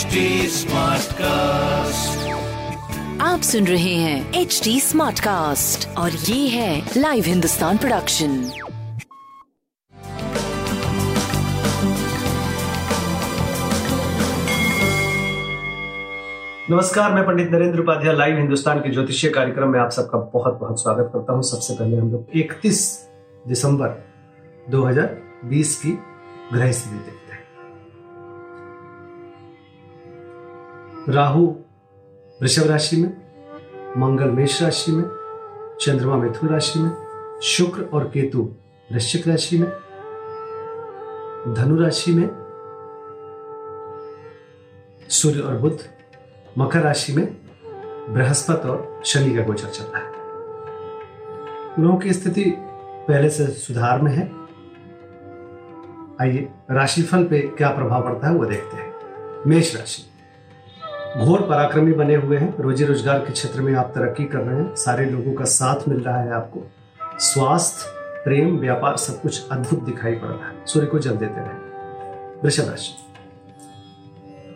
Smartcast आप सुन रहे हैं एच डी स्मार्ट कास्ट और ये है लाइव हिंदुस्तान प्रोडक्शन नमस्कार मैं पंडित नरेंद्र उपाध्याय लाइव हिंदुस्तान के ज्योतिषीय कार्यक्रम में आप सबका बहुत बहुत स्वागत करता हूँ। सबसे पहले हम लोग 31 दिसंबर 2020 की ग्रह स्थिति देखते राहु, वृषभ राशि में, मंगल मेष राशि में, चंद्रमा मिथुन राशि में, शुक्र और केतु वृश्चिक राशि में, धनु राशि में, सूर्य और बुध मकर राशि में, बृहस्पति और शनि का गोचर चल रहा है। ग्रहों की स्थिति पहले से सुधार में है। आइए, राशिफल पे क्या प्रभाव पड़ता है वो देखते हैं। मेष राशि। घोर पराक्रमी बने हुए हैं। रोजी रोज़गार के क्षेत्र में आप तरक्की कर रहे हैं। सारे लोगों का साथ मिल रहा है आपको। स्वास्थ्य, प्रेम, व्यापार सब कुछ अद्भुत दिखाई पड़ रहा है। सूर्य को जल देते रहे। वृषभ राशि।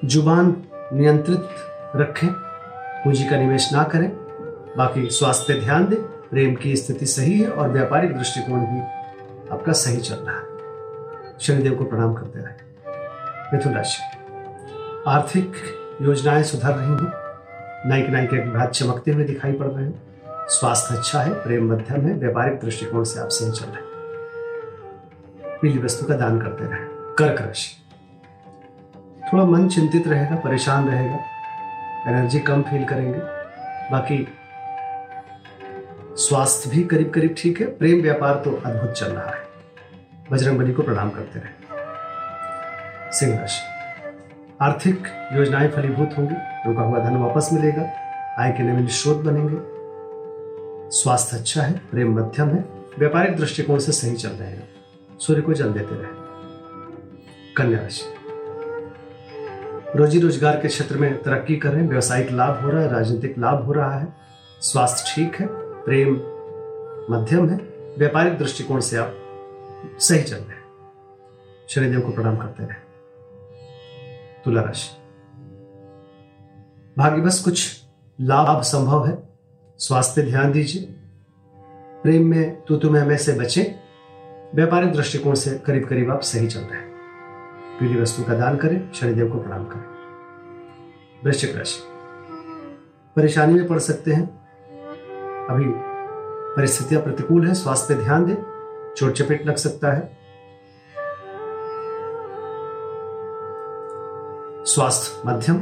ज़ुबान नियंत्रित रखें। पूंजी का निवेश ना करें। बाकी स्वास्थ्य पे ध्यान दें। प्रेम की स्थिति सही है और व्यापारिक दृष्टिकोण भी आपका सही चल रहा है। शनिदेव को प्रणाम करते रहे। मिथुन राशि। आर्थिक योजनाएँ सुधर रही हैं। नायक नायिका के भाग चमकते हुए दिखाई पड़ रहे हैं। स्वास्थ्य अच्छा है, प्रेम मध्यम है व्यापारिक दृष्टिकोण से आप सही चल रहे हैं। पीली वस्तु का दान करते रहे। कर्क राशि। थोड़ा मन चिंतित रहेगा, परेशान रहेगा। एनर्जी कम फील करेंगे। बाकी स्वास्थ्य भी करीब करीब ठीक है, प्रेम व्यापार तो अद्भुत चल रहा है। बजरंग बली को प्रणाम करते रहे। सिंह राशि। आर्थिक योजनाएँ फलीभूत होंगी, रुका हुआ धन वापस मिलेगा, आय के नवीन स्रोत बनेंगे। स्वास्थ्य अच्छा है, प्रेम मध्यम है, व्यापारिक दृष्टिकोण से सही चल रहे हैं। सूर्य को जल देते रहे। कन्या राशि। रोजी रोज़गार के क्षेत्र में तरक्की कर रहे हैं, व्यवसायिक लाभ हो रहा है, राजनीतिक लाभ हो रहा है। स्वास्थ्य ठीक है, प्रेम मध्यम है, व्यापारिक दृष्टिकोण से आप सही चल रहे हैं। शनिदेव को प्रणाम करते रहे। तुला राशि भाग्य बस कुछ लाभ संभव है। स्वास्थ्य ध्यान दीजिए। प्रेम में तू तुम्हें में से बचे। व्यापारिक दृष्टिकोण से करीब करीब आप सही चल रहे हैं। पीली वस्तु का दान करें, शनिदेव को प्रणाम करें। वृश्चिक राशि। परेशानी में पड़ सकते हैं। अभी परिस्थितियाँ प्रतिकूल है, स्वास्थ्य ध्यान दें। चोट चपेट लग सकता है। स्वास्थ्य मध्यम,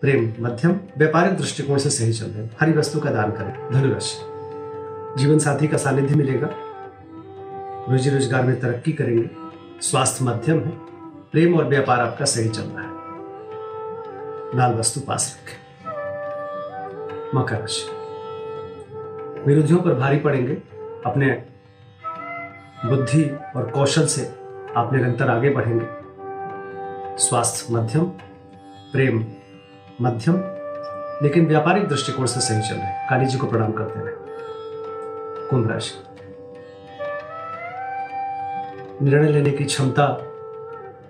प्रेम मध्यम, व्यापारिक दृष्टिकोण से सही चल रहे हरी वस्तु का दान करें। धनुराशि। जीवन साथी का सानिध्य मिलेगा। रोजी रोज़गार में तरक्की करेंगे। स्वास्थ्य मध्यम है। प्रेम और व्यापार आपका सही चल रहा है। लाल वस्तु पास रखें। मकर राशि। विरोधियों पर भारी पड़ेंगे। अपने बुद्धि और कौशल से आप निरंतर आगे बढ़ेंगे। स्वास्थ्य मध्यम, प्रेम मध्यम, लेकिन व्यापारिक दृष्टिकोण से सही चल रहे काली जी को प्रणाम करते रहे कुंभ राशि। निर्णय लेने की क्षमता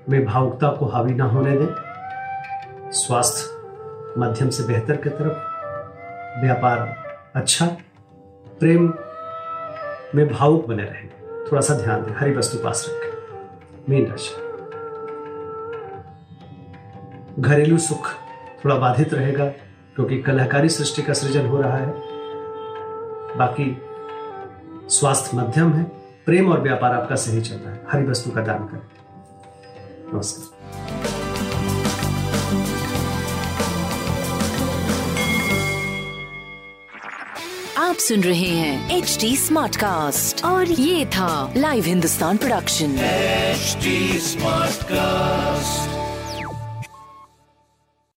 में भावुकता को हावी ना होने दें। स्वास्थ्य मध्यम से बेहतर की तरफ़, व्यापार अच्छा प्रेम में भावुक बने रहेंगे थोड़ा सा ध्यान दें, हरी वस्तु पास रखें। मीन राशि। घरेलू सुख थोड़ा बाधित रहेगा क्योंकि कलाकारी सृष्टि का सृजन हो रहा है। बाकी स्वास्थ्य मध्यम है प्रेम और व्यापार आपका सही चल रहा है। हरी वस्तु का दान करें। नमस्कार। आप सुन रहे हैं एच डी स्मार्ट कास्ट और ये था live Hindustan production smart Smartcast.